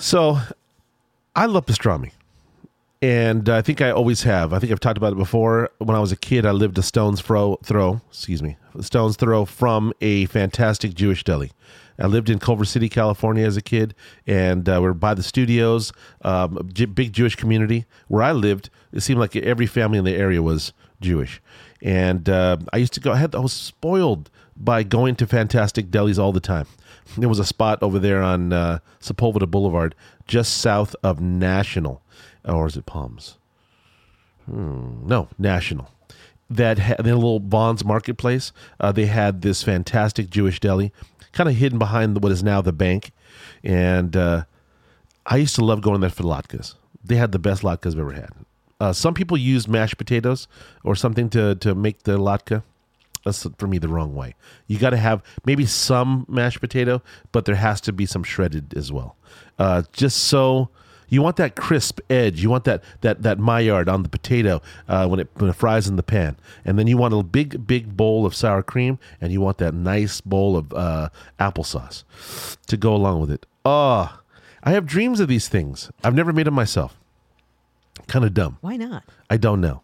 So I love pastrami. And I think I always have. I think I've talked about it before. When I was a kid, I lived a stone's throw, throw, excuse me, stone's throw from a fantastic Jewish deli. I lived in Culver City, California as a kid, and uh, we are by the studios, um, big Jewish community. Where I lived, it seemed like every family in the area was Jewish. And uh, I used to go, I, had, I was spoiled by going to fantastic delis all the time. There was a spot over there on uh, Sepulveda Boulevard, just south of National, or is it Palms? Hmm, no, National. That had a little Vons Marketplace. Uh, they had this fantastic Jewish deli, kind of hidden behind what is now the bank, and uh, I used to love going there for latkes. They had the best latkes I've ever had. Uh, some people use mashed potatoes or something to to make the latke that's for me the wrong way. You got to have maybe some mashed potato, but there has to be some shredded as well. Uh, just so you want that crisp edge. You want that that that Maillard on the potato uh, when it when it fries in the pan, and then you want a big big bowl of sour cream, and you want that nice bowl of uh, applesauce to go along with it. Oh, I have dreams of these things. I've never made them myself. Kind of dumb. Why not? I don't know.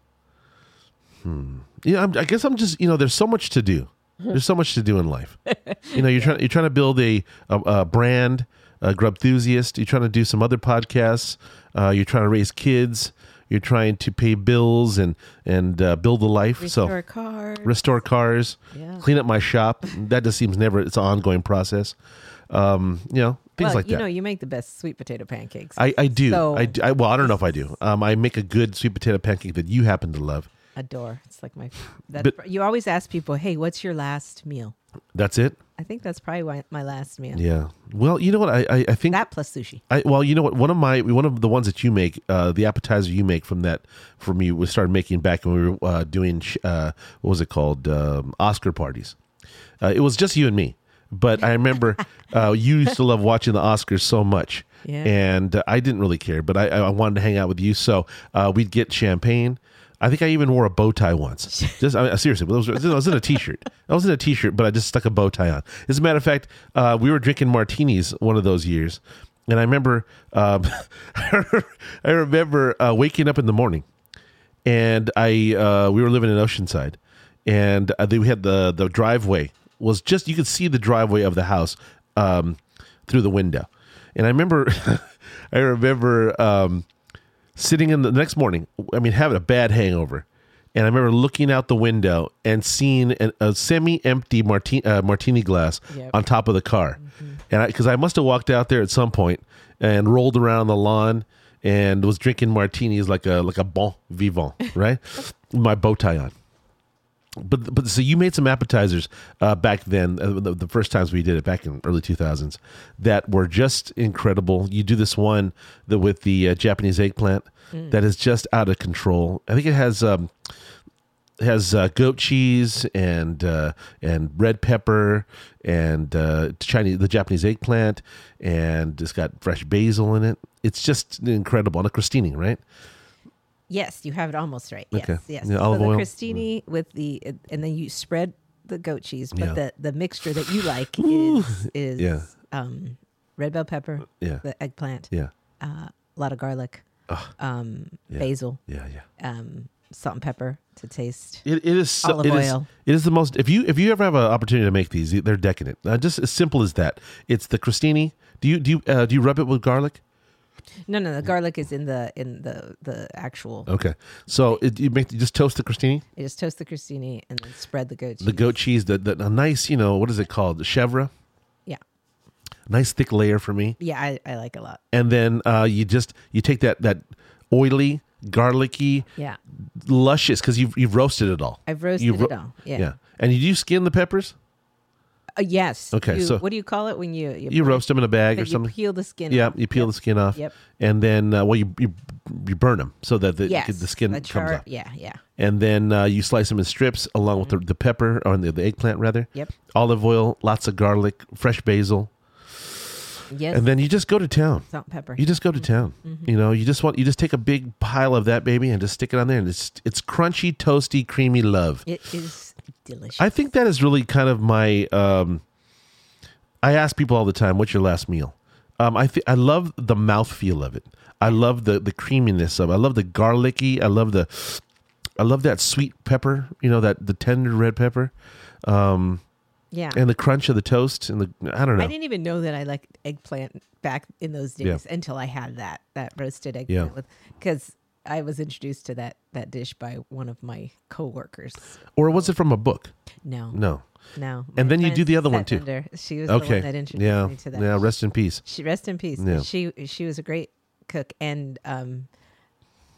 Hmm. Yeah, I'm, I guess I'm just you know. There's so much to do. There's so much to do in life. You know, you're trying you're trying to build a a, a brand, a grub enthusiast. You're trying to do some other podcasts. Uh, you're trying to raise kids. You're trying to pay bills and and uh, build a life. Restore so cars. restore cars, Yeah. clean up my shop. That just seems never. It's an ongoing process. Um, you know, things well, like you that. know, you make the best sweet potato pancakes. I, I do. So- I, do- I well, I don't know if I do. Um, I make a good sweet potato pancake that you happen to love. Adore. It's like my. That, But- you always ask people, "Hey, what's your last meal?" That's it. I think that's probably why- my last meal. Yeah. Well, you know what? I I, I think That plus sushi. I well, you know what? One of my one of the ones that you make, uh, the appetizer you make from that for me, we started making back when we were uh, doing uh, what was it called? Um, Oscar parties. Uh, it was just you and me, but I remember uh, you used to love watching the Oscars so much, Yeah. and uh, I didn't really care, but I, I wanted to hang out with you, so uh, we'd get champagne. I think I even wore a bow tie once. Just I mean, seriously, it was, it was in a t-shirt. I was in a t-shirt, but I just stuck a bow tie on. As a matter of fact, uh, we were drinking martinis one of those years, and I remember, um, I remember uh, waking up in the morning, and I uh, we were living in Oceanside, and uh, we had the the driveway was just you could see the driveway of the house um, through the window, and I remember, I remember um, sitting in the, the next morning. I mean, having a bad hangover. And I remember looking out the window and seeing an, a semi-empty martini, uh, martini glass Yep. on top of the car, and because I, must have walked out there at some point and rolled around on the lawn and was drinking martinis like a like a bon vivant, right? My bow tie on. But but so you made some appetizers uh, back then, uh, the, the first times we did it back in early two thousands, that were just incredible. You do this one that with the uh, Japanese eggplant that is just out of control. I think it has um, has uh, goat cheese and uh, and red pepper and uh, Chinese the Japanese eggplant and it's got fresh basil in it. It's just incredible. And a crostini, right? Yes, you have it almost right. Yes, Okay. yes. Yeah, so olive the oil. crostini with the and then you spread the goat cheese, but Yeah. the the mixture that you like is is Yeah. um, red bell pepper, Yeah. the eggplant, Yeah, uh, a lot of garlic, um, basil, yeah, yeah. um, salt and pepper to taste. It, it is so, Olive it is- oil. it is the most. If you if you ever have an opportunity to make these, they're decadent. Uh, just as simple as that. It's the crostini. Do you do you uh, do you rub it with garlic? No, no, the garlic is in the in the the actual. Okay, so it, you make you just toast the crostini, You just toast the crostini and then spread the goat cheese. the goat cheese, the, the a nice you know what is it called, the chevre, Yeah, nice thick layer for me, yeah, I, I like a lot. and then uh, you just you take that that oily, garlicky, Yeah, luscious because you've you've roasted it all. I've roasted You've it all. Yeah. yeah, and you do skin the peppers. Uh, yes. Okay, You- so- what do you call it when you you, You roast them in a bag or you something. peel the skin? Yeah, off? you peel Yep. the skin off. Yep. And then, uh, well, you, you you burn them so that the, Yes, the skin the comes char- off. Yeah, yeah. And then uh, you slice them in strips along with the, the pepper or the, the eggplant rather. Yep. Olive oil, lots of garlic, fresh basil, Yes. and then you just go to town. salt and pepper. You just go to town. Mm-hmm. You know, you just want you just take a big pile of that baby and just stick it on there, and it's it's crunchy, toasty, creamy love. it is delicious. I think that is really kind of my. Um, I ask people all the time, "What's your last meal?" Um, I th- I love the mouthfeel of it. I love the the creaminess of. it. I love the garlicky. I love the, I love that sweet pepper. You know that the tender red pepper, um, Yeah. and the crunch of the toast and the. I don't know. I didn't even know that I liked eggplant back in those days until I had that that roasted eggplant Yeah. with because I was introduced to that that dish by one of my coworkers. or was it from a book? No, No. no. And then you do the other one, too. Bender, She was the Okay. one that introduced Yeah. me to that. Yeah. Rest in peace. She rest in peace. Yeah. She she was a great cook and um,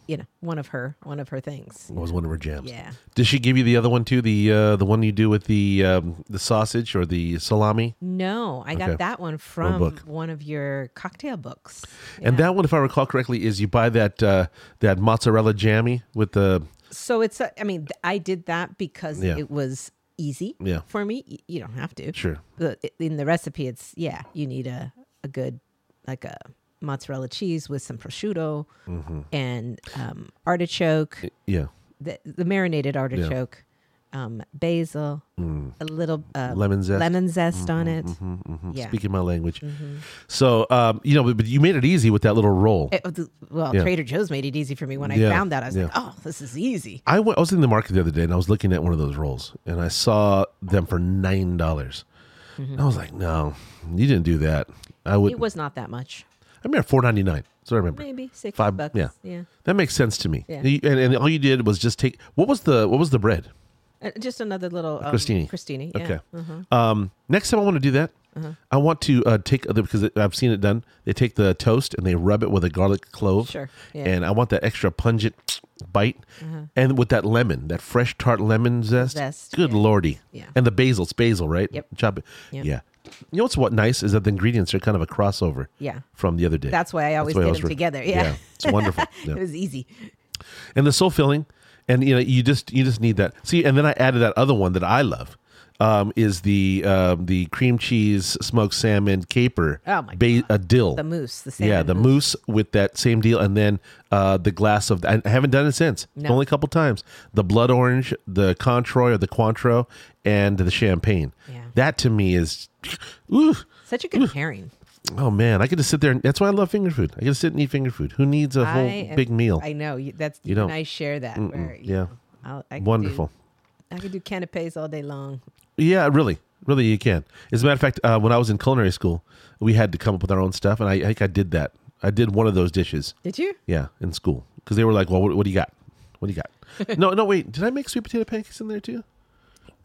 you know, one of her one of her things. It was one of her jams. Yeah. Did she give you the other one too? The uh, the one you do with the um, the sausage or the salami? No, I Okay. got that one from book. one of your cocktail books. And Yeah. that one, if I recall correctly, is you buy that uh, that mozzarella jammy with the So it's a, I mean, th- I did that because Yeah. it was easy Yeah. for me. Y- You don't have to. sure. But in the recipe, it's yeah, you need a a good like a mozzarella cheese with some prosciutto Mm-hmm. and um, artichoke, Yeah. the, the marinated artichoke, um, basil, a little uh, Mm. Lemon zest. lemon zest on it. Mhm. Yeah. Speaking my language. So, um, you know, but, but you made it easy with that little roll. It- well, Yeah. Trader Joe's made it easy for me when I Yeah, found that. I was like, oh, this is easy. I went, I was in the market the other day and I was looking at one of those rolls and I saw them for nine dollars. I was like, no, you didn't do that. I would. It was not that much. I remember four ninety nine. So I remember. Maybe six Five- bucks. yeah. yeah. That makes sense to me. Yeah. You- And, and all you did was just take what was the what was the bread? Uh, just another little um, crostini. Crostini. Yeah. Okay. Uh-huh. Um, next time I want to do that, I want to uh, take the because I've seen it done. They take the toast and they rub it with a garlic clove. Sure, yeah. And I want that extra pungent bite, and with that lemon, that fresh tart lemon zest. Zest, Good yeah. lordy. Yeah. And the basil, it's basil, right? Yep. Chop it. Yep. Yeah. You know what's what nice is that the ingredients are kind of a crossover. Yeah. From the other day. That's why I always why was them re- together. Yeah. It's wonderful. Yeah. it was easy. and the so filling and you know you just you just need that see and then i added that other one that i love um, is the um, the cream cheese smoked salmon caper Oh, my ba- a dill The mousse, the salmon yeah the mousse with that same deal and then uh, the glass of i haven't done it since No. only a couple times the blood orange the controy or the cointreau and the champagne Yeah. that to me is ooh, Such a good pairing. oh man i could just sit there and that's why i love finger food i can sit and eat finger food who needs a whole am- big meal I know that's You don't. I share that. Where, you yeah. know, I wonderful Do, I could do canapes all day long. Yeah, really, really, you can. As a matter of fact, uh, when I was in culinary school, we had to come up with our own stuff, and I, I think I did that. I did one of those dishes. Did you? Yeah, in school because they were like, "Well, what, what do you got? What do you got?" no, no, wait. Did I make sweet potato pancakes in there too?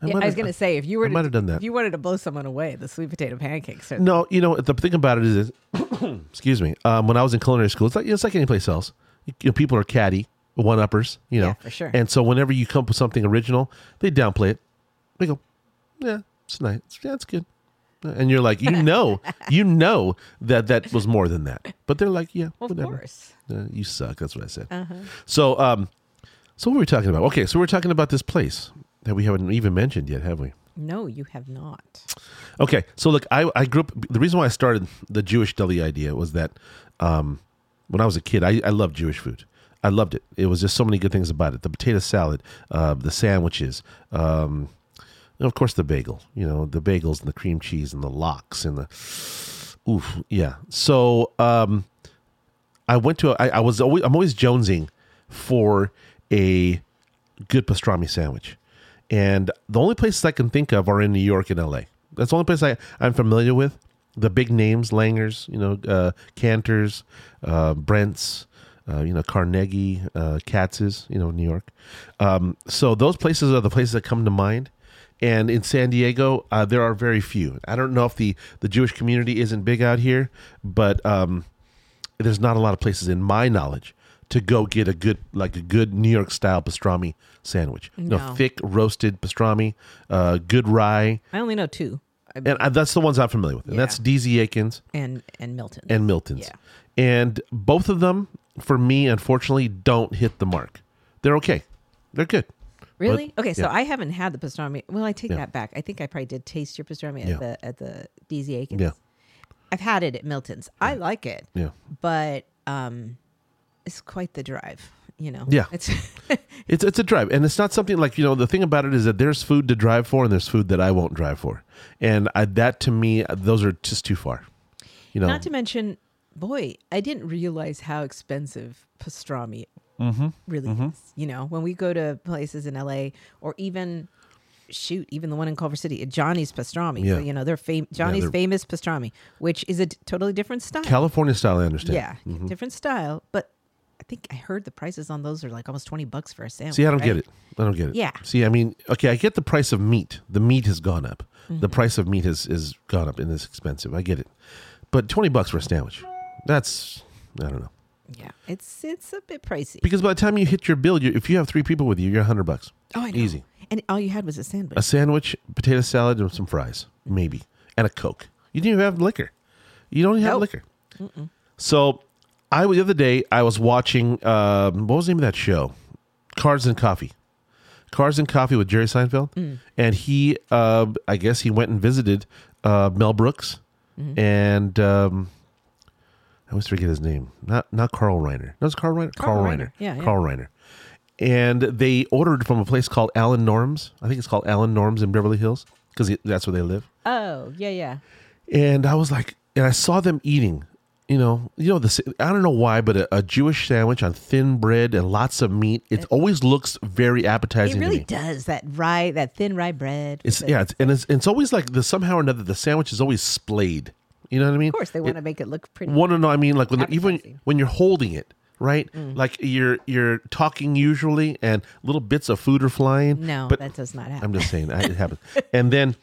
Yeah, I was gonna say if you were I to, might have done that. If you wanted to blow someone away, the sweet potato pancakes. Are, No, you know the thing about it is, excuse me. Um, when I was in culinary school, it's like it's like any place else. You know, people are catty, one uppers, you know. Yeah, for sure. And so whenever you come up with something original, they downplay it. They go, "Yeah, it's nice. Yeah, it's good." And you're like, you know, you know that that was more than that. But they're like, yeah, Of whatever. course. Uh, you suck. That's what I said. Uh-huh. So, um, so what were we talking about? Okay, so we're talking about this place that we haven't even mentioned yet, have we? No, you have not. Okay, so look, I, I grew up. The reason why I started the Jewish deli idea was that um, when I was a kid, I, I loved Jewish food. I loved it. It was just so many good things about it. The potato salad, uh, the sandwiches, um, and of course the bagel. You know, the bagels and the cream cheese and the lox and the oof, yeah. So um, I went to. A, I, I was always. I'm always jonesing for a good pastrami sandwich. And the only places I can think of are in New York and LA. That's the only place I, I'm familiar with. The big names, Langers, you know, uh, Canter's, uh, Brent's, uh, you know, Carnegie, uh, Katz's, you know, New York. Um, so those places are the places that come to mind. And in San Diego, uh, there are very few. I don't know if the, the Jewish community isn't big out here, but um, there's not a lot of places in my knowledge to go get a good like a good New York style pastrami sandwich. Know, No. thick roasted pastrami, uh, good rye, I only know two, I- and I, that's the ones I'm familiar with. And that's Yeah. DZ Akin's and and Milton. and Milton's. Yeah. And both of them, for me, unfortunately, don't hit the mark. They're okay. They're good. Really? okay, so yeah. I haven't had the pastrami. Well, I take that back. I think I probably did taste your pastrami at Yeah. the at the DZ Akin's. Yeah. I've had it at Milton's. I like it, Yeah. but um, it's quite the drive. You know. Yeah. It's It's it's a drive, and it's not something like you know. The thing about it is that there's food to drive for, and there's food that I won't drive for, and I, that to me, those are just too far. You know, Not to mention, boy, I didn't realize how expensive pastrami Mm-hmm. really is. You know, when we go to places in LA or even shoot, even the one in Culver City, Johnny's pastrami. Yeah. You know, they're fam- Johnny's they're- famous pastrami, which is a d- totally different style. California style. I understand. yeah, Mhm. different style, but I think I heard the prices on those are like almost 20 bucks for a sandwich. See, I don't right? get it. I don't get it. Yeah. See, I mean, okay, I get the price of meat. The meat has gone up. Mm-hmm. The price of meat has is gone up and it's expensive. I get it. But twenty bucks for a sandwich. That's I don't know. Yeah, it's it's a bit pricey. Because by the time you hit your bill, you if you have three people with you, you're a hundred bucks. oh, I know. Easy. And all you had was a sandwich. A sandwich, potato salad, and some fries, maybe, and a coke. You didn't even have liquor. You don't even have Nope. liquor. So, I the other day I was watching. Um, what was the name of that show? Cars and Coffee. Cars and Coffee with Jerry Seinfeld, Mm. and he, uh, I guess he went and visited uh, Mel Brooks, Mm-hmm. and um, I always forget his name. Not not Carl Reiner. No, it's Carl Reiner. Carl Carl, Reiner. Reiner. Yeah, yeah. Carl Reiner. And they ordered from a place called Alan Norm's. I think it's called Alan Norm's in Beverly Hills because that's where they live. oh, yeah, yeah. And I was like, and I saw them eating. You know, you know this. I don't know why, but a, a Jewish sandwich on thin bread and lots of meat. It always looks very It appetizing to really does that rye, that thin rye bread. It's yeah, it's, and it's, it's always like the somehow or another the sandwich is always splayed. You know what I mean? Of course, they want to make it look pretty. want to know. I mean, like when even when you're holding it, right? Mm. Like you're you're talking usually, and little bits of food are flying. No, but that does not happen. I'm just saying it happens. and then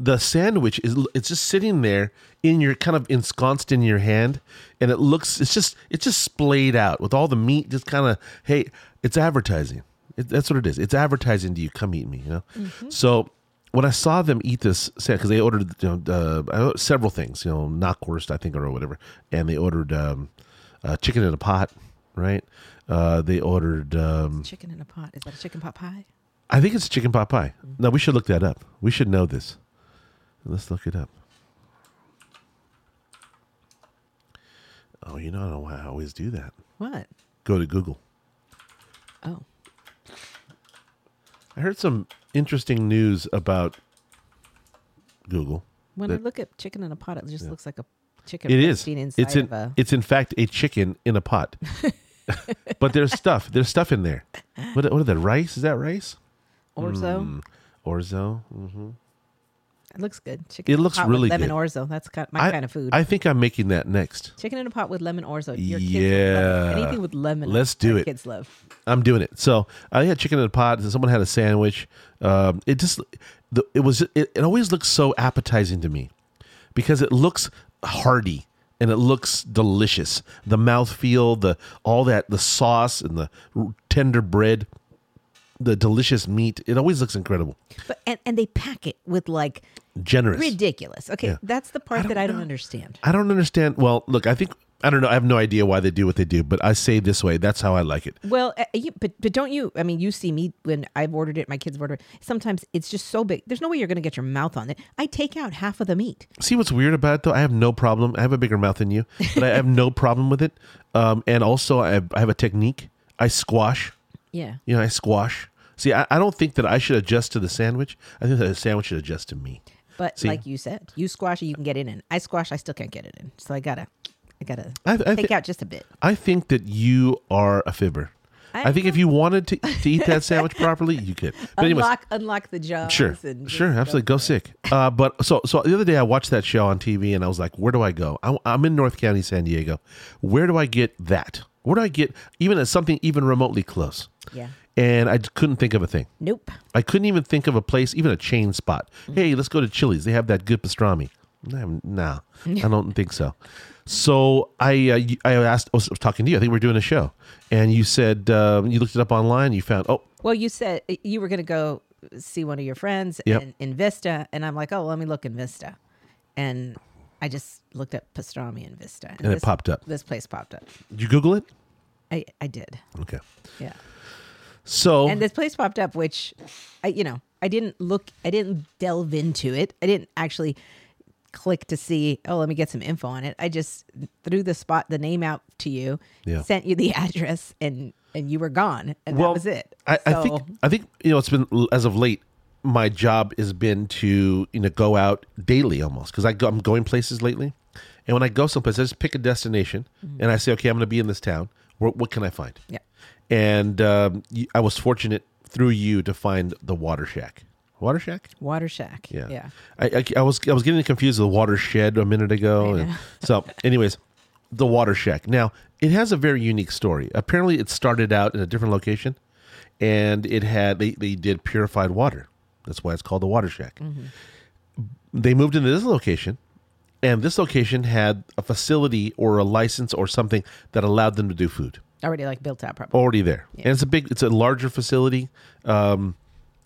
the sandwich is it's just sitting there in your kind of ensconced in your hand, and it looks it's just it's just splayed out with all the meat. Just kind of hey, it's advertising. It, that's what it is. It's advertising to you. Come eat me. You know. Mm-hmm. So when I saw them eat this, sandwich, because they ordered you know uh, several things, you know, knockwurst I think or whatever, and they ordered um, uh, chicken in a pot, right? Uh, they ordered. Um, chicken in a pot. Is that a chicken pot pie? I think it's chicken pot pie. Now we should look that up. We should know this. Let's look it up. Oh, you know, I don't know why I always do that. What? Go to Google. Oh, I heard some interesting news about Google. when I look at chicken in a pot, it just looks like a chicken It is. inside It's in. of a. It's in fact a chicken in a pot. but there's stuff. There's stuff in there. What? what are that? Rice? Is that rice? Orzo. Mm, orzo. hmm It looks good. Chicken It in a looks really lemon good. orzo. That's kind my I, kind of food. I think I'm making that next. chicken in a pot with lemon orzo. Your kids would love it. Yeah. Anything with lemon. Let's do it. Kids love. I'm doing it. So I had chicken in a pot. Someone had a sandwich. Um, it just, the, it was, it, it always looks so appetizing to me because it looks hearty and it looks delicious. The mouthfeel, the all that, the sauce and the tender bread, the delicious meat. It always looks incredible, But and, and they pack it with like generous. ridiculous. Okay, Yeah. that's the part I that I don't know. understand. I don't understand. Well, look, I think I don't know. I have no idea why they do what they do, but I say this way. That's how I like it. Well, uh, you, but but don't you? I mean, you see me when I've ordered it. My kids order it. Sometimes it's just so big. There's no way you're going to get your mouth on it. I take out half of the meat. See what's weird about it though? I have no problem. I have a bigger mouth than you, but I have no problem with it. Um, and also, I have, I have a technique. I squash. Yeah. You know, I squash. See, I, I don't think that I should adjust to the sandwich. I think that the sandwich should adjust to me. But See. like you said, you squash it, you can get it in. I squash, I still can't get it in. So I gotta, I gotta I, I, take thi- out just a bit. I think that you are a fibber. I, I think if you wanted to, to eat that sandwich properly, you could. But anyways, unlock, unlock the jaws. Sure, and sure, absolutely. Go it. sick. Uh, but so, so the other day I watched that show on TV and I was like, where do I go? I, I'm in North County, San Diego. Where do I get that? Where do I get even something even remotely close? Yeah. And I couldn't think of a thing. Nope. I couldn't even think of a place, even a chain spot. Mm. Hey, let's go to Chili's. They have that good pastrami. No, nah, I don't think so. So I uh, I asked, I was talking to you. I think we are doing a show, and you said um, you looked it up online. You found oh Well, you said uh, you were gonna go see one of your friends Yep. in, in Vista, and I'm like, oh, let me look in Vista, and I just looked up pastrami in Vista, and, And it popped up. This place popped up. did you Google it? I I did. Okay. Yeah. So and this place popped up which i you know i didn't look i didn't delve into it i didn't actually click to see oh let me get some info on it i just threw the spot the name out to you Yeah. sent you the address and and you were gone and well, that was it I, I think I think you know it's been as of late. My job has been to you know go out daily almost because I go, I'm going places lately. And when I go someplace, I just pick a destination mm-hmm. and I say, okay, I'm going to be in this town. What, what can I find? Yeah. And um, I was fortunate through you to find the Water Shack. Water Shack? Water Shack. Yeah. Yeah. I, I, I was I was getting confused with the watershed a minute ago. And so, anyways, the water shack. Now, it has a very unique story. Apparently, it started out in a different location, and it had they, they did purified water. That's why it's called the water shack. They moved into this location, and this location had a facility or a license or something that allowed them to do food Already like built out probably. already there, and it's a big, it's a larger facility. Um,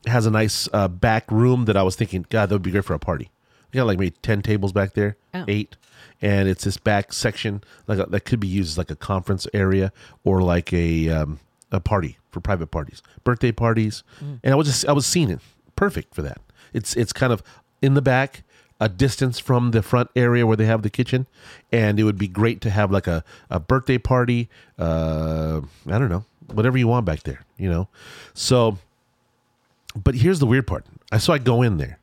it has a nice uh, back room that I was thinking, God, that would be great for a party. You got like maybe ten tables back there, Oh. eight, and it's this back section like a, that could be used as like a conference area or like a um, a party for private parties, birthday parties, and I was just I was seeing it perfect for that. It's it's kind of in the back. A distance from the front area where they have the kitchen, and it would be great to have like a, a birthday party. Uh, I don't know, whatever you want back there, you know. So, but here's the weird part. I so I go in there,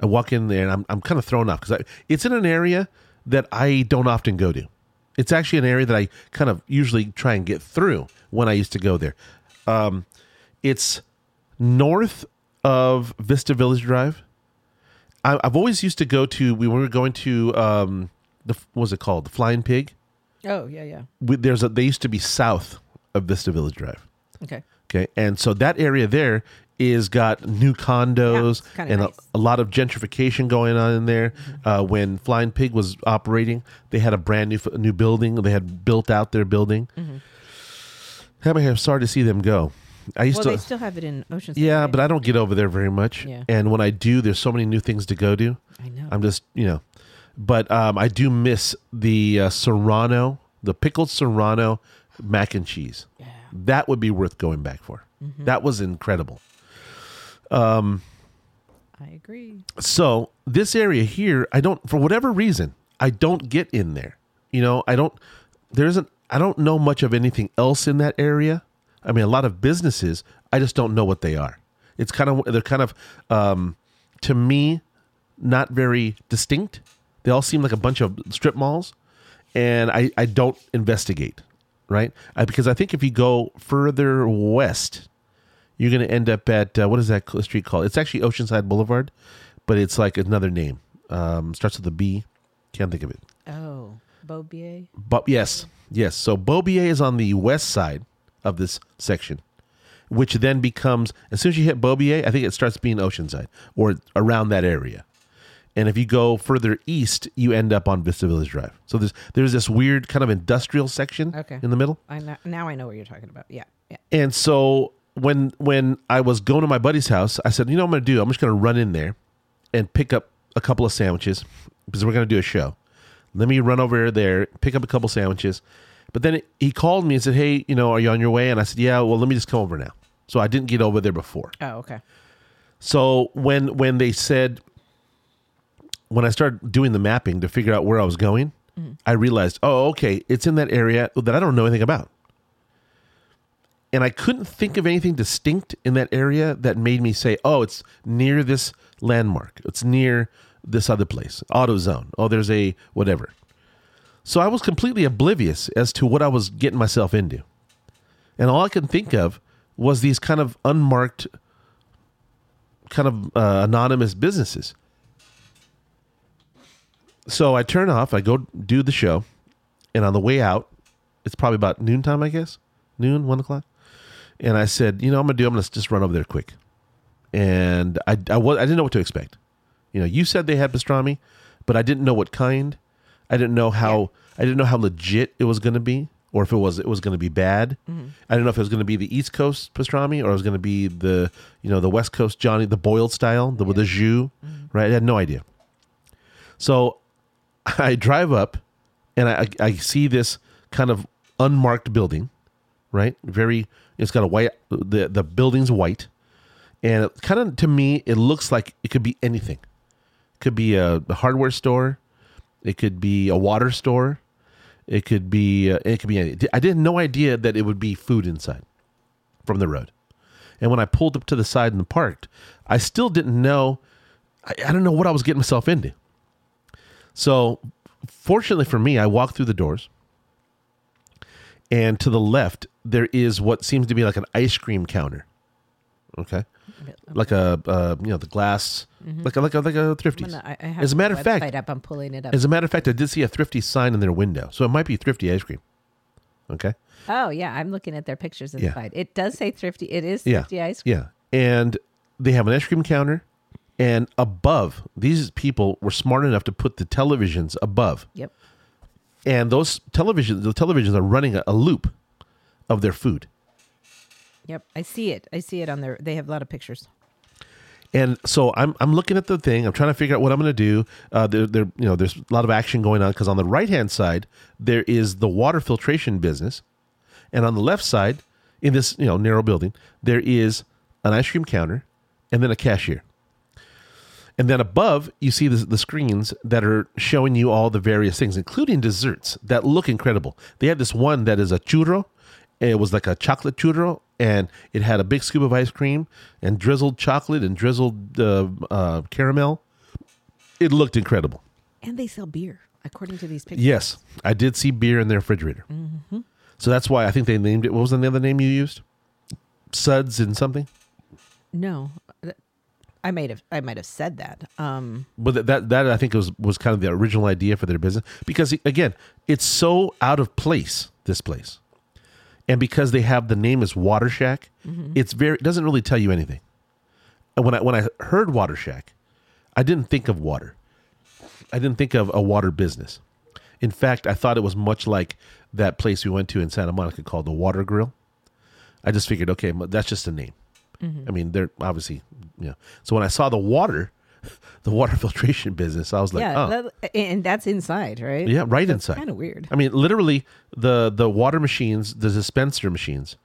I walk in there, and I'm I'm kind of thrown off because it's in an area that I don't often go to. It's actually an area that I kind of usually try and get through when I used to go there. Um, it's north of Vista Village Drive. I, I've always used to go to. We were going to um, the what was it called? The Flying Pig. Oh yeah, yeah. We, there's a. They used to be south of Vista Village Drive. Okay. Okay, and so that area there is got new condos Yeah, and nice. Mm-hmm. a, a lot of gentrification going on in there. Uh, when Flying Pig was operating, they had a brand new new building. They had built out their building. I'm I'm sorry to see them go. I used Mm-hmm. Well, to, they still have it in Oceanside. yeah, right? but I don't get over there very much. Yeah. And when I do, there's so many new things to go to. I know. I'm just, you know, but um, I do miss the uh, Serrano, the pickled Serrano mac and cheese. Yeah. That would be worth going back for. That was incredible. Um, I agree. So this area here, I don't, for whatever reason, I don't get in there. You know, I don't. There isn't. I don't know much of anything else in that area. I mean, a lot of businesses. I just don't know what they are. It's kind of they're kind of um, to me not very distinct. They all seem like a bunch of strip malls, and I I don't investigate, right? I, because I think if you go further west, you're going to end up at uh, what is that street called? It's actually Oceanside Boulevard, but it's like another name. Um, starts with a B. Can't think of it. Oh, Bobier. But yes, yes. So Bobier is on the west side of this section, which then becomes as soon as you hit Bobier, I think it starts being Oceanside or around that area. And if you go further east, you end up on Vista Village Drive. So there's there's this weird kind of industrial section Okay. in the middle. I know, now I know what you're talking about. Yeah, yeah. And so when when I was going to my buddy's house, I said, you know what I'm gonna do? I'm just gonna run in there and pick up a couple of sandwiches because we're gonna do a show. Let me run over there, pick up a couple sandwiches. But then he called me and said, Hey, you know, are you on your way? And I said, Yeah, well let me just come over now. So I didn't get over there before. Oh, okay. So when when they said when I started doing the mapping to figure out where I was going, mm-hmm. I realized, oh, okay, it's in that area that I don't know anything about. And I couldn't think of anything distinct in that area that made me say, oh, it's near this landmark. It's near this other place, AutoZone. Oh, there's a whatever. So I was completely oblivious as to what I was getting myself into. And all I could think of was these kind of unmarked kind of uh, anonymous businesses. So I turn off, I go do the show, and on the way out, it's probably about noontime, I guess, noon, one o'clock. And I said, you know, I'm gonna do. I'm gonna just run over there quick. And I, I, wa- I didn't know what to expect. You know, you said they had pastrami, but I didn't know what kind. I didn't know how. I didn't know how legit it was going to be, or if it was it was going to be bad. Mm-hmm. I didn't know if it was going to be the East Coast pastrami or it was going to be the you know the West Coast Johnny, the boiled style, the with the jus. Mm-hmm. Right, I had no idea. So I drive up, and I, I I see this kind of unmarked building, right? Very, it's got a white. the The building's white, and it kind of to me it looks like it could be anything. It could be a hardware store, it could be a water store, it could be uh, it could be. Anything. I didn't no idea that it would be food inside from the road, and when I pulled up to the side and parked, I still didn't know. I, I don't know what I was getting myself into. So fortunately for me, I walked through the doors, and to the left there is what seems to be like an ice cream counter. Okay, like a uh, you know the glass, like a like a like a thrifty. gonna- I, I have As a matter of fact, up. I'm pulling it up. as a matter of fact, I did see a thrifty sign in their window, so it might be thrifty ice cream. Okay. oh yeah, I'm looking at their pictures Yeah. inside. It does say thrifty. It is Yeah. thrifty ice cream. Yeah. And they have an ice cream counter. And above, these people were smart enough to put the televisions above. Yep. And those televisions, the televisions are running a, a loop of their food. Yep. I see it. I see it on their. They have a lot of pictures. And so I'm, I'm looking at the thing. I'm trying to figure out what I'm going to do. Uh, there, there, you know, there's a lot of action going on because on the right hand side there is the water filtration business, and on the left side, in this you know narrow building, there is an ice cream counter, and then a cashier. And then above, you see the, the screens that are showing you all the various things, including desserts that look incredible. They have this one that is a churro. It was like a chocolate churro, and it had a big scoop of ice cream and drizzled chocolate and drizzled uh, uh, caramel. It looked incredible. And they sell beer, according to these pictures. Yes, I did see beer in their refrigerator. So that's why I think they named it. What was the other name you used? Suds and something. No, I might have. I might have said that. Um. But that, that that I think was was kind of the original idea for their business because again, it's so out of place this place, and because they have the name as Water Shack, mm-hmm. it's very it doesn't really tell you anything. And when I when I heard Water Shack, I didn't think of water. I didn't think of a water business. In fact, I thought it was much like that place we went to in Santa Monica called the Water Grill. I just figured, okay, that's just a name. Mm-hmm. I mean, they're obviously, you know. So when I saw the water, the water filtration business, I was like, yeah, oh, that- and that's inside, right? yeah, right inside. Kind of weird. I mean, literally, the the water machines, the dispenser machines,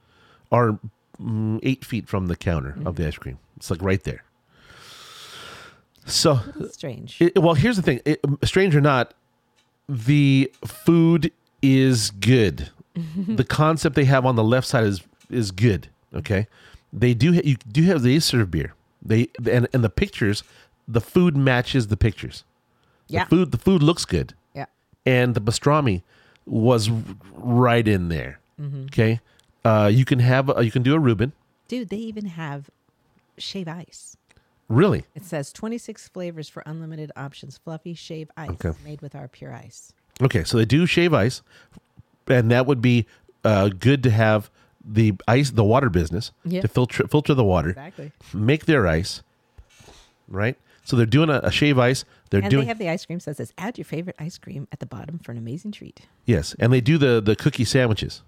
are mm, eight feet from the counter of the ice cream. It's like right there. So, strange. it, well, here's the thing: it, strange or not, the food is good. the concept they have on the left side is is good. Okay, they do ha- you do have they serve beer. They and and the pictures, the food matches the pictures. yeah. The food the food looks good Yeah. and the pastrami was right in there. Okay, uh, you can have a, you can do a Reuben. Dude, they even have shave ice. Really? It says 26 flavors for unlimited options. Fluffy shave ice Okay. made with our pure ice. Okay, so they do shave ice, and that would be uh, good to have the ice, the water business Yeah. to filter filter the water, Exactly. make their ice, right? So they're doing a, a shave ice. They're And doing they have the ice cream that says add your favorite ice cream at the bottom for an amazing treat. yes, and they do the the cookie sandwiches.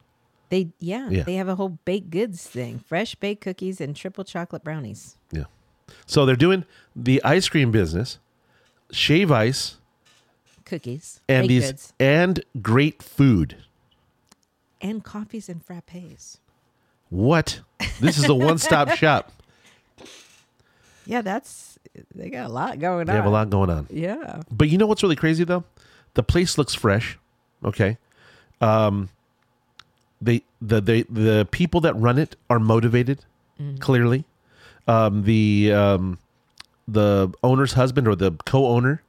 They yeah, Yeah. they have a whole baked goods thing. Fresh baked cookies and triple chocolate brownies. Yeah, so they're doing the ice cream business, shave ice, Cookies. and baked these goods. and great food. And coffees and frappes. What? This is a one stop shop. Yeah, that's they got a lot going They on. They have a lot going on. Yeah. But you know what's really crazy though? The place looks fresh. Okay. Um they the they the people that run it are motivated, clearly. Um the um the owner's husband or the co-owner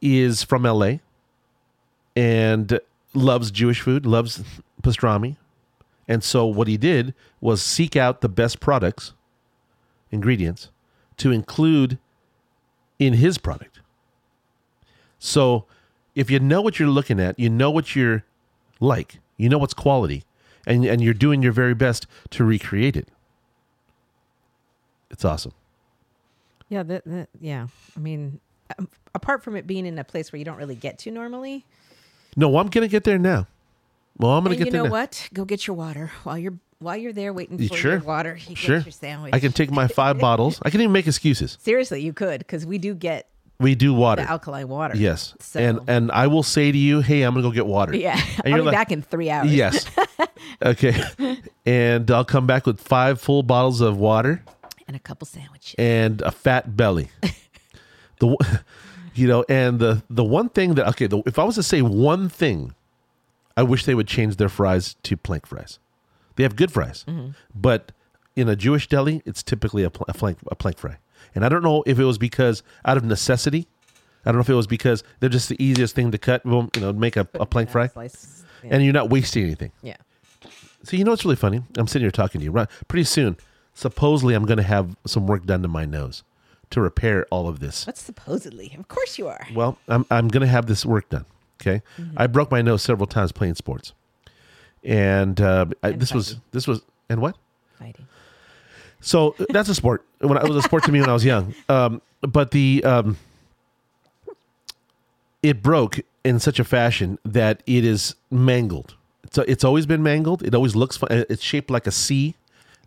is from LA and loves Jewish food, loves pastrami. And so what he did was seek out the best products, ingredients to include in his product. So if you know what you're looking at, you know what you're like, you know what's quality, and, and you're doing your very best to recreate it. It's awesome. Yeah, that, that yeah. I mean, um, apart from it being in a place where you don't really get to normally, No, I'm gonna get there now. Well, I'm gonna and get you there You know now. what? Go get your water while you're while you're there waiting for sure? your water. You Sure. your sandwich. I can take my five bottles. I can even make excuses. Seriously, you could because we do get We do water. the alkaline water. Yes. So- And and I will say to you, hey, I'm gonna go get water. yeah. And I'll be like- back in three hours. Yes. okay. And I'll come back with five full bottles of water and a couple sandwiches. and a fat belly. the you know, and the the one thing that okay, the, if I was to say one thing, I wish they would change their fries to plank fries. They have good fries, but in a Jewish deli, it's typically a, pl- a plank a plank fry. And I don't know if it was because out of necessity I don't know if it was because they're just the easiest thing to cut. Boom, you know, make a, a plank fry, Slice. Yeah. and you're not wasting anything. yeah. So you know what's really funny? I'm sitting here talking to you. Right, pretty soon, supposedly, I'm going to have some work done to my nose to repair all of this. What's supposedly? Of course you are. Well, I'm I'm going to have this work done. Okay, Mm-hmm. I broke my nose several times playing sports, and, uh, I, And this was this was and what? Fighting. So that's a sport. When I, it was a sport to me when I was young. Um, but the um, it broke in such a fashion that it is mangled. It's it's always been mangled. It always looks. uh, It's shaped like a C.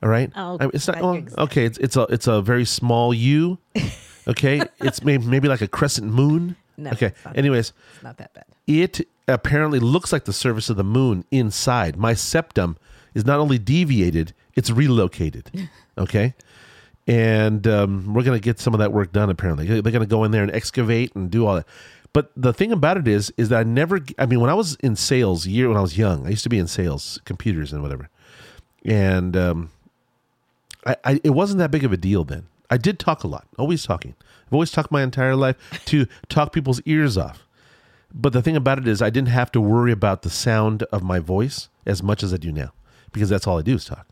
All right. Oh, I mean, it's not. Well, you're okay. It's it's a it's a very small U. Okay. it's maybe maybe like a crescent moon. No, Okay. Anyways, It's not that bad. it apparently looks like the surface of the moon inside. My septum is not only deviated, it's relocated. Okay. And um, we're going to get some of that work done, apparently. They're going to go in there and excavate and do all that. But the thing about it is, is that I never, I mean, when I was in sales, year when I was young, I used to be in sales, computers and whatever. And um, I, I, it wasn't that big of a deal then. I did talk a lot, always talking. I've always talked my entire life to talk people's ears off. But the thing about it is, I didn't have to worry about the sound of my voice as much as I do now, because that's all I do is talk.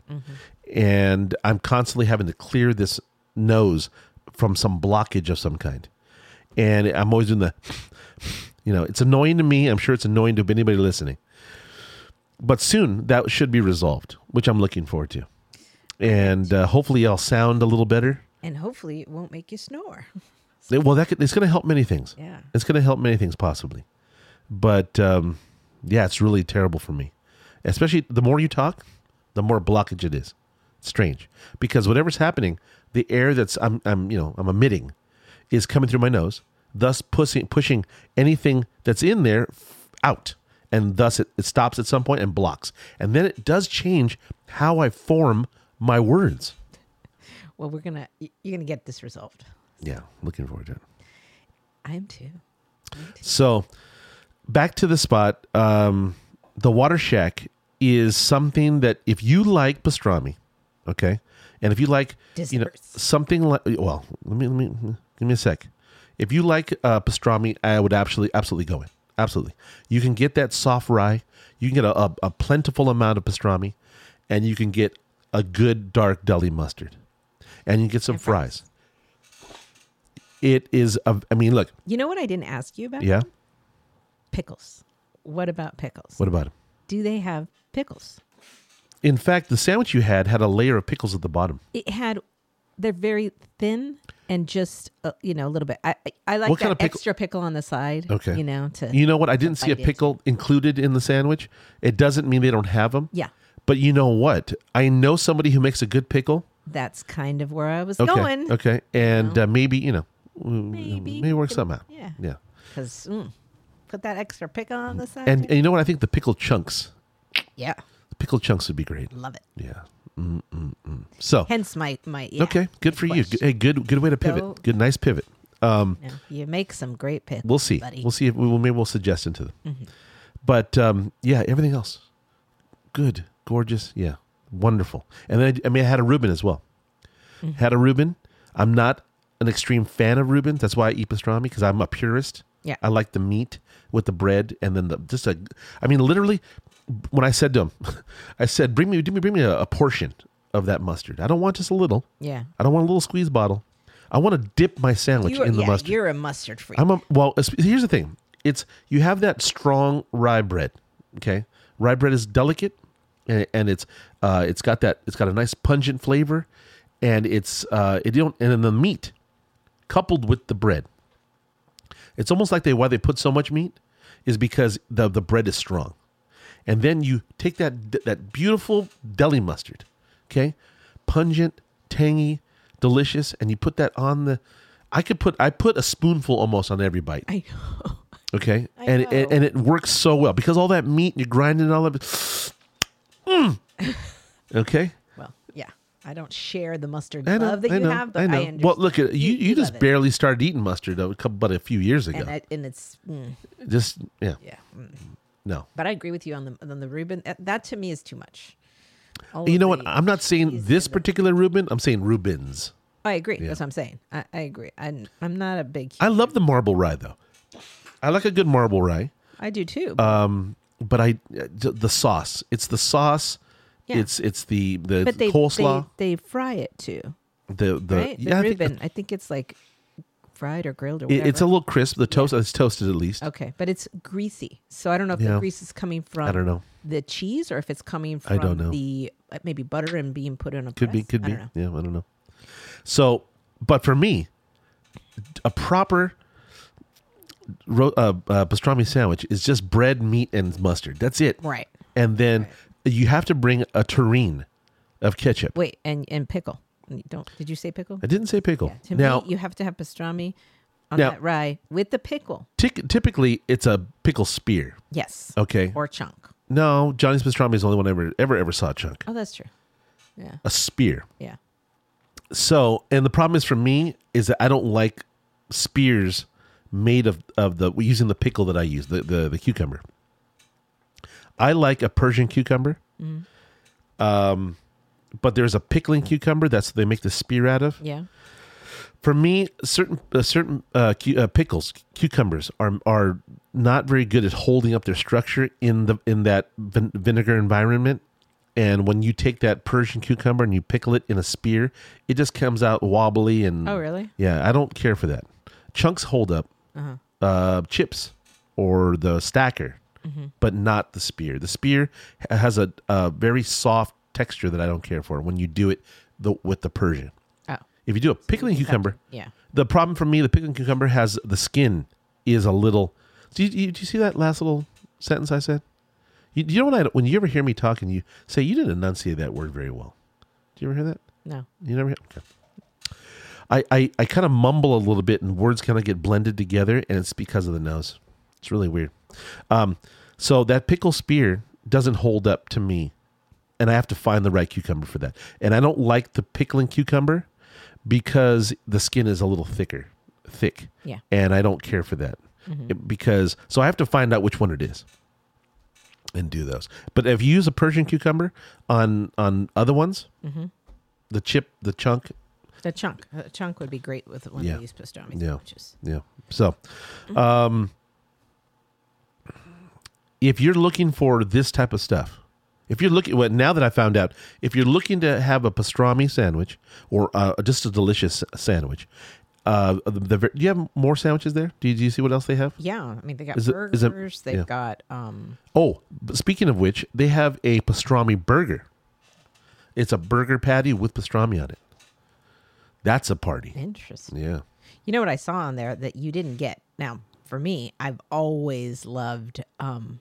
And I'm constantly having to clear this nose from some blockage of some kind. And I'm always doing the, you know, it's annoying to me. I'm sure it's annoying to anybody listening. But soon that should be resolved, which I'm looking forward to. And uh, hopefully I'll sound a little better. And hopefully it won't make you snore. Well, that could, it's going to help many things. Yeah. It's going to help many things possibly. But um, yeah, it's really terrible for me. Especially the more you talk, the more blockage it is. It's strange because whatever's happening, the air that's I'm, I'm you know I'm emitting is coming through my nose, thus pushing pushing anything that's in there out, and thus it, it stops at some point and blocks, and then it does change how I form my words. Well, we're gonna you're gonna get this resolved. Yeah, looking forward to it. I am too. So, back to the spot. Um, the Water Shack is something that if you like pastrami, okay, and if you like, you know, something like, well, let me let me give me a sec. If you like uh, pastrami, I would absolutely absolutely go in. Absolutely, you can get that soft rye. You can get a, a, a plentiful amount of pastrami, and you can get a good dark deli mustard, and you get some fries. fries. It is. A, I mean, look, You know what I didn't ask you about? yeah. Pickles. What about pickles? What about them? Do they have pickles? In fact, the sandwich you had had a layer of pickles at the bottom. It had. They're very thin and just uh, you know a little bit. I I, like What that kind of pickle- extra pickle on the side. Okay. You know to You know what? I didn't see a bite into. pickle included in the sandwich. It doesn't mean they don't have them. yeah. But you know what? I know somebody who makes a good pickle. That's kind of where I was Okay. going. Okay. And know. uh, maybe, you know, Maybe. maybe work something out. Yeah. Yeah. Because put that extra pickle on the side. And, and you know what? I think the pickle chunks, yeah, the pickle chunks would be great. love it. Yeah. Mm-mm-mm. So, Hence my my yeah, okay. Good for you. Hey, good, good way to pivot. So- good, nice pivot. Um, Yeah, you make some great pickles. We'll see. buddy. We'll see if we will. Maybe we'll suggest into them. Mm-hmm. But um, yeah, everything else, good, gorgeous. Yeah, wonderful. And then I, I mean, I had a Reuben as well. Mm-hmm. Had a Reuben. I'm not an extreme fan of Reuben. That's why I eat pastrami because I'm a purist. Yeah. I like the meat with the bread and then the just a. I mean, literally, when I said to him, I said, "Bring me, bring me, bring me a, a portion of that mustard. I don't want just a little. yeah. I don't want a little squeeze bottle. I want to dip my sandwich are, in the yeah, mustard." you're a mustard freak. I'm a well. Here's the thing: it's you have that strong rye bread. Okay, rye bread is delicate, and, and it's uh, it's got that it's got a nice pungent flavor, and it's uh, it don't and then the meat coupled with the bread. It's almost like they why they put so much meat is because the the bread is strong, and then you take that that beautiful deli mustard, okay, pungent, tangy, delicious, and you put that on the. I could put I put a spoonful almost on every bite. I know. Okay, I and, and know. and it works so well because all that meat you grind it all of it. Mm. Okay. I don't share the mustard I know, love that I you know, have, but I I, know. understand. well, look at you. You, you just barely started eating mustard a couple, but a few years ago. and, I, and it's mm, just yeah, yeah. mm. no. But I agree with you on the on the Reuben. That, to me is too much. All You know what? I'm not saying this particular Reuben. I'm saying Reubens. I agree. Yeah. That's what I'm saying. I, I agree. I'm, I'm not a big. I love the marble rye though. I like a good marble rye. I do too. Um, but I the sauce. It's the sauce. Yeah. It's it's the the but they, coleslaw. they they fry it too, the the right? The yeah. I think Reuben. I think it's like fried or grilled or whatever. it's a little crisp. The toast it's toasted at least. okay, but it's greasy. So I don't know if Yeah. the grease is coming from I don't know. the cheese or if it's coming I from don't know. the uh, maybe butter and being put in a Could be. Could I be. Yeah. I don't know. So, but for me, a proper ro- uh, uh, pastrami sandwich is just bread, meat, and mustard. That's it. Right. And then you have to bring a tureen of ketchup. Wait, and and pickle. You Don't did you say pickle? I didn't say pickle. To now, me, you have to have pastrami on Now- that rye with the pickle. tic- typically it's a pickle spear. Yes. Okay. Or chunk. no, Johnnie's pastrami is the only one I ever ever ever saw a chunk. Oh, that's true. Yeah. A spear. Yeah. So, and the problem is for me is that I don't like spears made of of the using the pickle that I use, the the, the cucumber. I like a Persian cucumber. Um, but there's a pickling cucumber that's they make the spear out of. Yeah. For me, certain uh, certain uh, cu- uh, pickles, cucumbers are are not very good at holding up their structure in the in that vin- vinegar environment. And when you take that Persian cucumber and you pickle it in a spear, it just comes out wobbly and Oh, really? yeah. I don't care for that. Chunks hold up, Uh-huh. uh, chips or the stacker, Mm-hmm. but not the spear. The spear has a, a very soft texture that I don't care for when you do it the, with the Persian. Oh. If you do a pickling cucumber, Yeah. the problem for me, the pickling cucumber has the skin is a little. Do you, you, do you see that last little sentence I said? You, you know when I when you ever hear me talking, you say you didn't enunciate that word very well. Do you ever hear that? No. You never hear? Okay. I I, I kind of mumble a little bit and words kind of get blended together, and it's because of the nose. It's really weird. Um, so that pickle spear doesn't hold up to me, and I have to find the right cucumber for that. And I don't like the pickling cucumber because the skin is a little thicker, thick. Yeah. And I don't care for that It- because so I have to find out which one it is and do those. But if you use a Persian cucumber on on other ones, the chip, the chunk, The chunk. A chunk would be great with one Yeah. of these pastrami Yeah. sandwiches. Yeah. So, um, if you're looking for this type of stuff, if you're looking, well, now that I found out, if you're looking to have a pastrami sandwich or uh, just a delicious sandwich, uh, the, the, do you have more sandwiches there? Do you, do you see what else they have? Yeah. I mean, they got Is it- is it- burgers. They've yeah. got um. Oh, speaking of which, they have a pastrami burger. It's a burger patty with pastrami on it. That's a party. Interesting. Yeah. You know what I saw on there that you didn't get? Now, for me, I've always loved um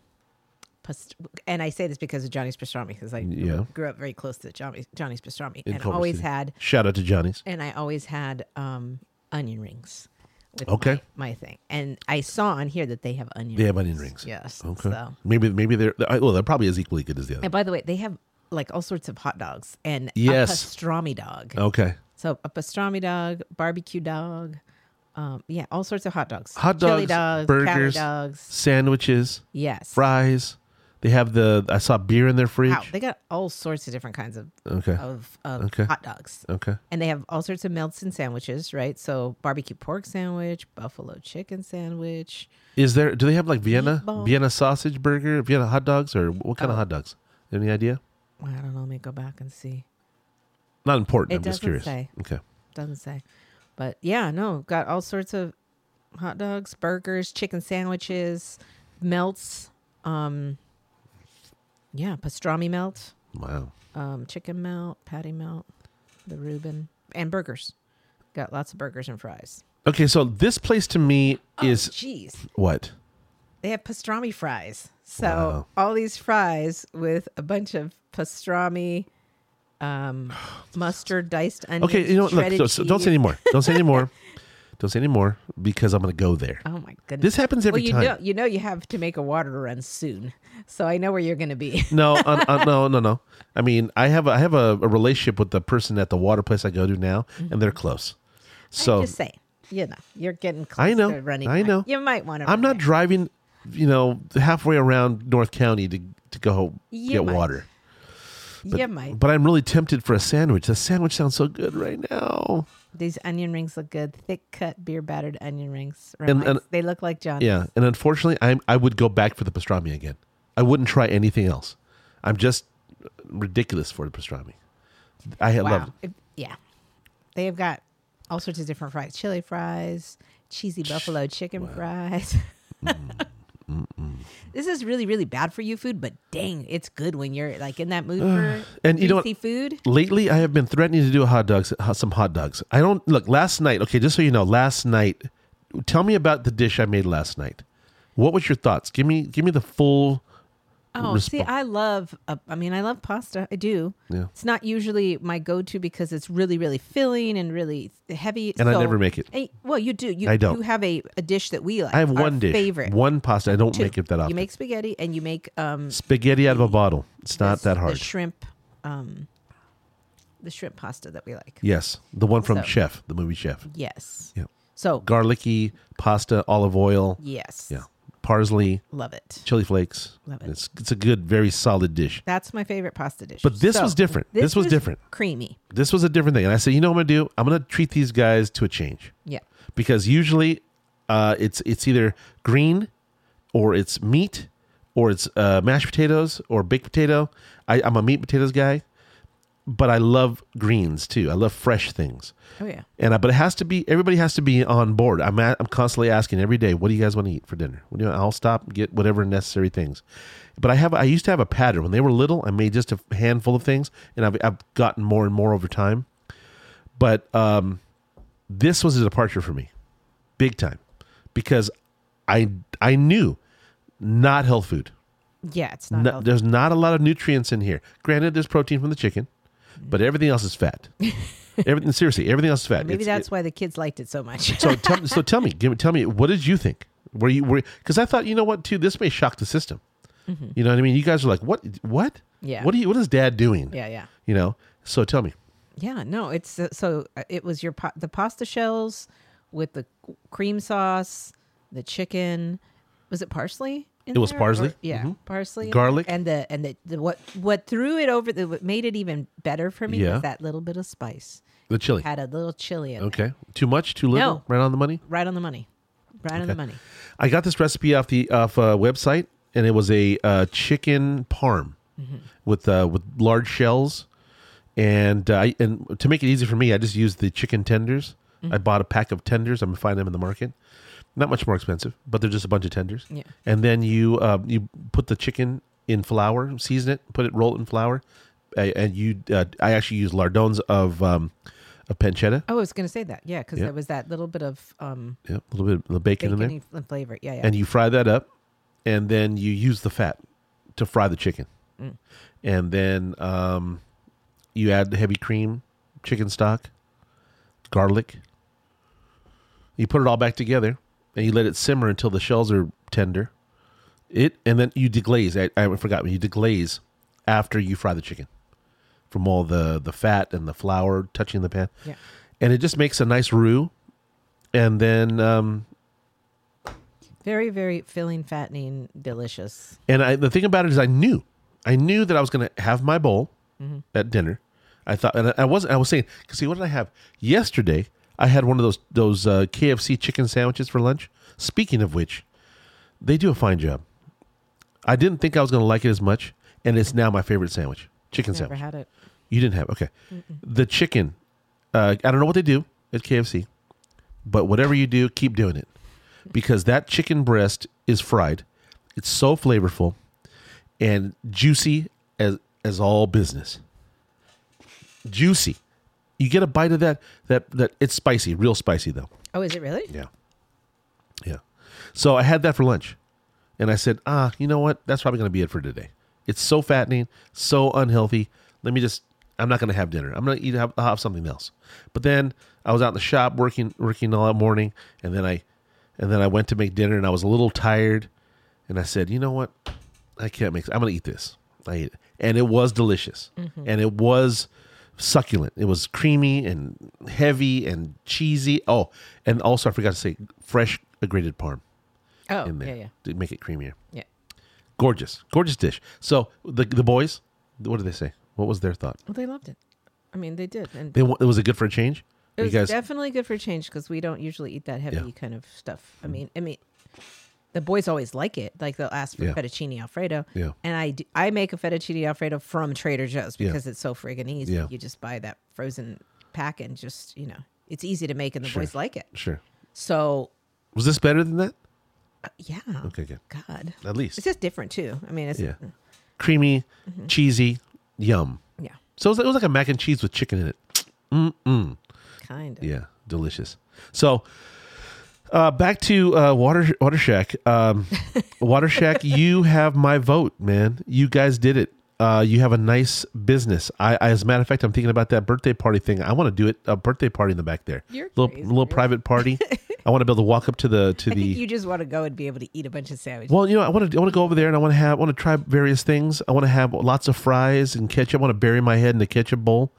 past- and I say this because of Johnnie's pastrami because I Yeah. grew up very close to Johnnie's, Johnnie's pastrami In and Culver always City. had Shout out to Johnnie's. and I always had um onion rings. With Okay. My, my thing, and I saw on here that they have onion. They have onion rings. Yes. Okay. So, Maybe maybe they're well, they're probably as equally good as the other. and by the way, they have like all sorts of hot dogs and Yes. a pastrami dog. Okay. So a pastrami dog, barbecue dog, um, yeah, all sorts of hot dogs, Hot chili dogs, dogs, burgers, dogs. Sandwiches, Yes. fries. They have the I saw beer in their fridge. Wow, they got all sorts of different kinds of Okay. of, of Okay. hot dogs, Okay. and they have all sorts of melts and sandwiches, right? So barbecue pork sandwich, buffalo chicken sandwich. Is there do they have like Vienna Meatball. Vienna sausage burger, Vienna hot dogs or what kind of Oh. hot dogs? Any idea? I don't know. Let me go back and see. Not important. It I'm just doesn't curious. say. Okay. Doesn't say, but yeah, no, got all sorts of hot dogs, burgers, chicken sandwiches, melts. Um, yeah, pastrami melt. Wow. um, chicken melt, patty melt, the Reuben, and burgers. Got lots of burgers and fries. Okay, so this place to me is jeez, what? they have pastrami fries. So Wow. all these fries with a bunch of pastrami, um, mustard, diced onions. Okay, you know? Look, shredded so, so don't say cheese. anymore. Don't say anymore. don't say anymore because I'm going to go there. Oh my goodness! This happens every well, you time. know, you know, you have to make a water run soon, so I know where you're going to be. No, uh, uh, no, no, no. I mean, I have a, I have a, a relationship with the person at the water place I go to now, and they're close. So I'm just saying, you know, you're getting close I know, to running. I back. know. You might want to. I'm not driving, you know, halfway around North County to to go You get might. water. But, You might. But I'm really tempted for a sandwich. The sandwich sounds so good right now. These onion rings look good. Thick cut beer battered onion rings. And- and- they look like John. Yeah, and unfortunately, I'm I would go back for the pastrami again. I wouldn't try anything else. I'm just ridiculous for the pastrami. I Wow. love it. It- yeah. They have got all sorts of different fries. Chili fries, cheesy buffalo chicken fries. Mm, this is really, really bad for you food, but dang, it's good when you're like in that mood for And you know food. Lately, I have been threatening to do a hot dogs, uh, some hot dogs. I don't look last night. Okay, just so you know, last night. Tell me about the dish I made last night. What was your thoughts? Give me give me the full. Oh, see. I love. Uh, I mean, I love pasta. I do. Yeah. It's not usually my go-to because it's really, really filling and really heavy. And I never make it. Eh, well, you do. You, I don't. You have a, a dish that we like. I have one dish, Favorite. one pasta. I don't Two. make it that often. You make spaghetti and you make um spaghetti out of a bottle. It's not that hard. The shrimp, um, the shrimp pasta that we like. yes, the one from So- Chef, the movie Chef. Yes. Yeah, So garlicky pasta, olive oil. yes. Yeah, parsley, Love it. chili flakes. Love it. It's it's a good, very solid dish. That's my favorite pasta dish. But this So, was different. This was different. Creamy. This was a different thing, and I said, you know what I'm gonna do? I'm gonna treat these guys to a change. Yeah. because usually uh, it's it's either green or it's meat or it's uh, mashed potatoes or baked potato. I, I'm a meat potatoes guy, but I love greens too. I love fresh things, Oh yeah. and I, but it has to be everybody has to be on board. I'm at, I'm constantly asking every day, what do you guys want to eat for dinner? What do you, I'll stop and get whatever necessary things. But I have I used to have a pattern when they were little. I made just a handful of things, and I've I've gotten more and more over time. But um, this was a departure for me, big time, because I I knew not health food. Yeah, it's not. No- there's not a lot of nutrients in here. Granted, there's protein from the chicken, but everything else is fat. everything seriously, everything else is fat. Maybe It's- that's why the kids liked it so much. so. Tell, so tell me, give me, tell me, what did you think? Were you were because I thought you know what too? This may shock the system. You know what I mean? You guys are like, what? What? Mm-hmm. Yeah. What are you? What is Dad doing? yeah, yeah. You know. So tell me. Yeah, no, it's uh, so uh, it was your pa- the pasta shells with the cream sauce, the chicken. Was it parsley? It was there? parsley. Or- yeah, Mhm. parsley, Garlic. and the and the, the what what threw it over the what made it even better for me Yeah. was that little bit of spice. The chili. Had a little chili in there. Okay. Too much? Too little? No. Right on the money? right on the money, right on the money. I got this recipe off the off a website, and it was a uh, chicken parm with uh, with large shells, and uh, I and to make it easy for me, I just used the chicken tenders. I bought a pack of tenders. I'm gonna find them in the market. Not much more expensive, but they're just a bunch of tenders. Yeah. And then you uh, you put the chicken in flour, season it, put it, roll it in flour, and you uh, I actually use lardons of um, of pancetta. Oh, I was going to say that. Yeah, because Yeah. there was that little bit of um, Yeah, a little bit of the bacon, in there. bacon flavor. Yeah, yeah. and you fry that up, and then you use the fat to fry the chicken, Mm. and then um, you add the heavy cream, chicken stock, garlic. You put it all back together, and you let it simmer until the shells are tender. It and then you deglaze. I, I forgot you deglaze after you fry the chicken, from all the the fat and the flour touching the pan, yeah. and it just makes a nice roux. And then um, Very, very filling, fattening, delicious. And I, the thing about it is, I knew, I knew that I was going to have my bowl at dinner. I thought, and I, I wasn't. I was saying, because see, what did I have yesterday? I had one of those those uh, KFC chicken sandwiches for lunch. Speaking of which, they do a fine job. I didn't think I was going to like it as much, and it's now my favorite sandwich, chicken Never sandwich. had it. You didn't have it. okay. The chicken, uh, I don't know what they do at KFC, but whatever you do, keep doing it because that chicken breast is fried. It's so flavorful and juicy as as all business. Juicy. You get a bite of that that that it's spicy, real spicy though. Oh, is it really? Yeah. Yeah. So I had that for lunch. And I said, ah, you know what? That's probably going to be it for today. It's so fattening, so unhealthy. Let me just, I'm not going to have dinner. I'm going to eat, have, have something else. But then I was out in the shop working, working all that morning. And then I, and then I went to make dinner and I was a little tired. And I said, you know what? I can't make, I'm going to eat this. I ate it. And it was delicious. And it was succulent. It was creamy and heavy and cheesy. Oh, and also I forgot to say fresh grated parm Oh, in there yeah, yeah, to make it creamier. yeah. Gorgeous, gorgeous dish. So the the boys, what did they say? What was their thought? Well, they loved it. I mean, they did, and They was it good for a change? it was guys- definitely good for a change because we don't usually eat that heavy Yeah. Mm-hmm. kind of stuff. I mean, I mean, the boys always like it. Like they'll ask for Yeah. fettuccine alfredo. Yeah. And I do, I make a fettuccine alfredo from Trader Joe's Yeah. because it's so friggin' easy. Yeah. You just buy that frozen pack and just you know it's easy to make and the Sure. boys like it. Sure. So Was this better than that? uh, yeah. Okay, good. God, At least. it's just different too. I mean, it's Yeah. Creamy, Mm-hmm. cheesy, yum. yeah, So it was, it was like a mac and cheese with chicken in it. Mm-mm. kind of. Yeah, delicious. So, uh, back to uh, Water Water Shack. Um, Water Shack, you have my vote, man. You guys did it. Uh, you have a nice business. I, I, as a matter of fact, I'm thinking about that birthday party thing. I want to do it a birthday party in the back there. You're little crazy, little private party. I want to be able to walk up to the to I the. think you just want to go and be able to eat a bunch of sandwiches. Well, you know, I want to I want to go over there and I want to have I want to try various things. I want to have lots of fries and ketchup. I want to bury my head in the ketchup bowl.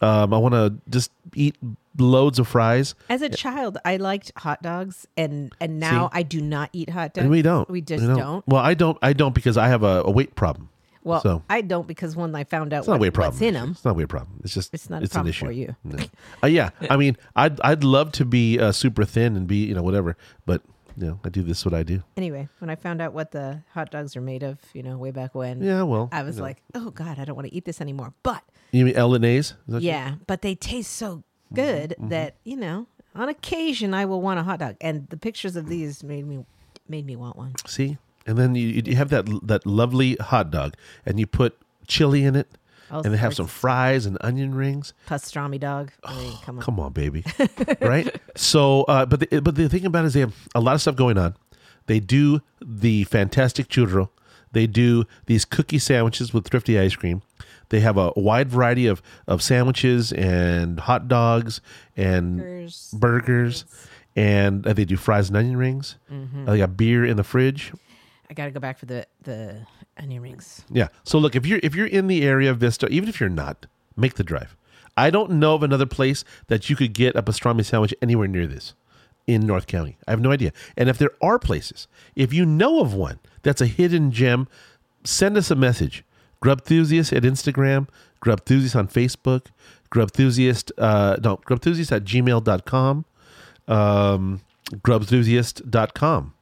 Um, I want to just eat loads of fries. As a child, I liked hot dogs, and and now See? I do not eat hot dogs. And we don't. We just We don't. Well, I don't. I don't because I have a, a weight problem. Well, So- I don't because when I found out It's not what, a weight problem. what's in them, It's not a weight problem. It's just It's not a an issue. for you. No. Uh, yeah, I mean, I'd I'd love to be uh, super thin and be you know whatever, but you know I do this what I do. anyway, when I found out what the hot dogs are made of, you know, way back when, Yeah, well, I was you know. like, oh god, I don't want to eat this anymore. But you mean L and A's? Is you- yeah, but they taste so good Mm-hmm. that you know, on occasion, I will want a hot dog, and the pictures of these made me made me want one. See, and then you you have that that lovely hot dog, and you put chili in it, All and they have some fries and onion rings. pastrami dog. I mean, come on. Come on, baby, right? So, uh, but the, but the thing about it is they have a lot of stuff going on. They do the fantastic churro. They do these cookie sandwiches with thrifty ice cream. They have a wide variety of, of sandwiches and hot dogs and Burgers. burgers, and uh, they do fries and onion rings. Mm-hmm. Uh, they got beer in the fridge. I got to go back for the the onion rings. Yeah. So look, if you're if you're in the area of Vista, even if you're not, make the drive. I don't know of another place that you could get a pastrami sandwich anywhere near this in North County. I have no idea. And if there are places, if you know of one that's a hidden gem, send us a message. Grubthusiast at Instagram, Grubthusiast on Facebook, Grubthusiast, uh, no, Grubthusiast at gmail.com, um, Grubthusiast.com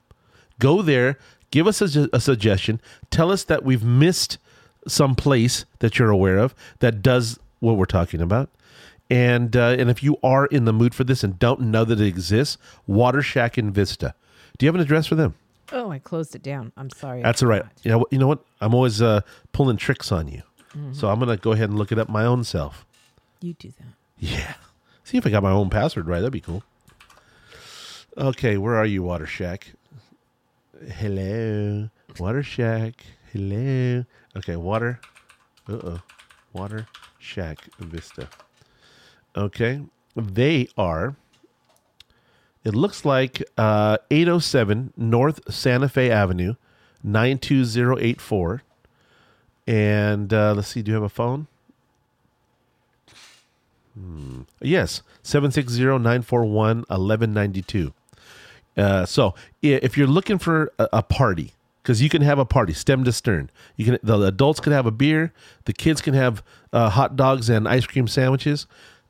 go there give us a, a suggestion tell us that we've missed some place that you're aware of that does what we're talking about. And uh, and if you are in the mood for this and don't know that it exists water shack in vista. Do you have an address for them Oh, I closed it down. I'm sorry. That's all right you know, what- you know what i'm always uh, pulling tricks on you so i'm gonna go ahead and look it up my own self You do that. yeah see if i got my own password right that'd be cool okay where are you water shack Hello, Water Shack. Hello. Okay, water. Uh oh. Water Shack Vista. Okay, they are. It looks like uh, 807 North Santa Fe Avenue, 92084. And uh, let's see, do you have a phone? Hmm. Yes, 760 941 1192. Uh, so if you're looking for a, party, because you can have a party stem to stern, you can the adults can have a beer, the kids can have uh, hot dogs and ice cream sandwiches,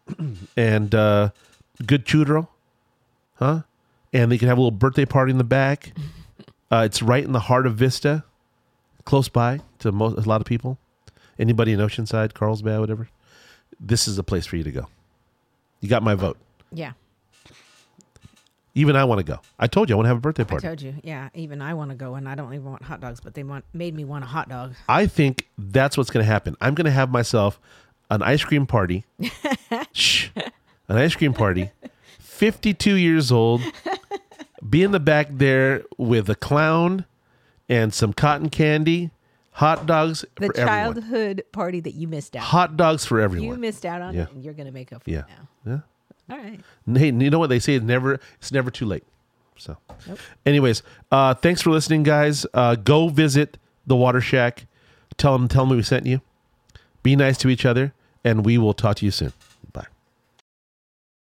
and uh, good churro, huh? And they can have a little birthday party in the back. Uh, it's right in the heart of Vista, close by to most, a lot of people. Anybody in Oceanside, Carlsbad, whatever. This is the place for you to go. You got my vote. Yeah. Even I want to go. I told you I want to have a birthday party. I told you. Yeah. Even I want to go, and I don't even want hot dogs, but they want made me want a hot dog. I think that's what's going to happen. I'm going to have myself an ice cream party. Shh. An ice cream party. 52 years old. Be in the back there with a clown and some cotton candy, hot dogs The for everyone. childhood party that you missed out. on. Hot dogs for everyone. You missed out on Yeah. it, and you're gonna make up for yeah. it now. Yeah. All right. Hey, you know what they say? It's never it's never too late. So, Nope. anyways, uh, thanks for listening, guys. Uh, go visit the Water Shack. Tell them tell them we sent you. Be nice to each other, and we will talk to you soon.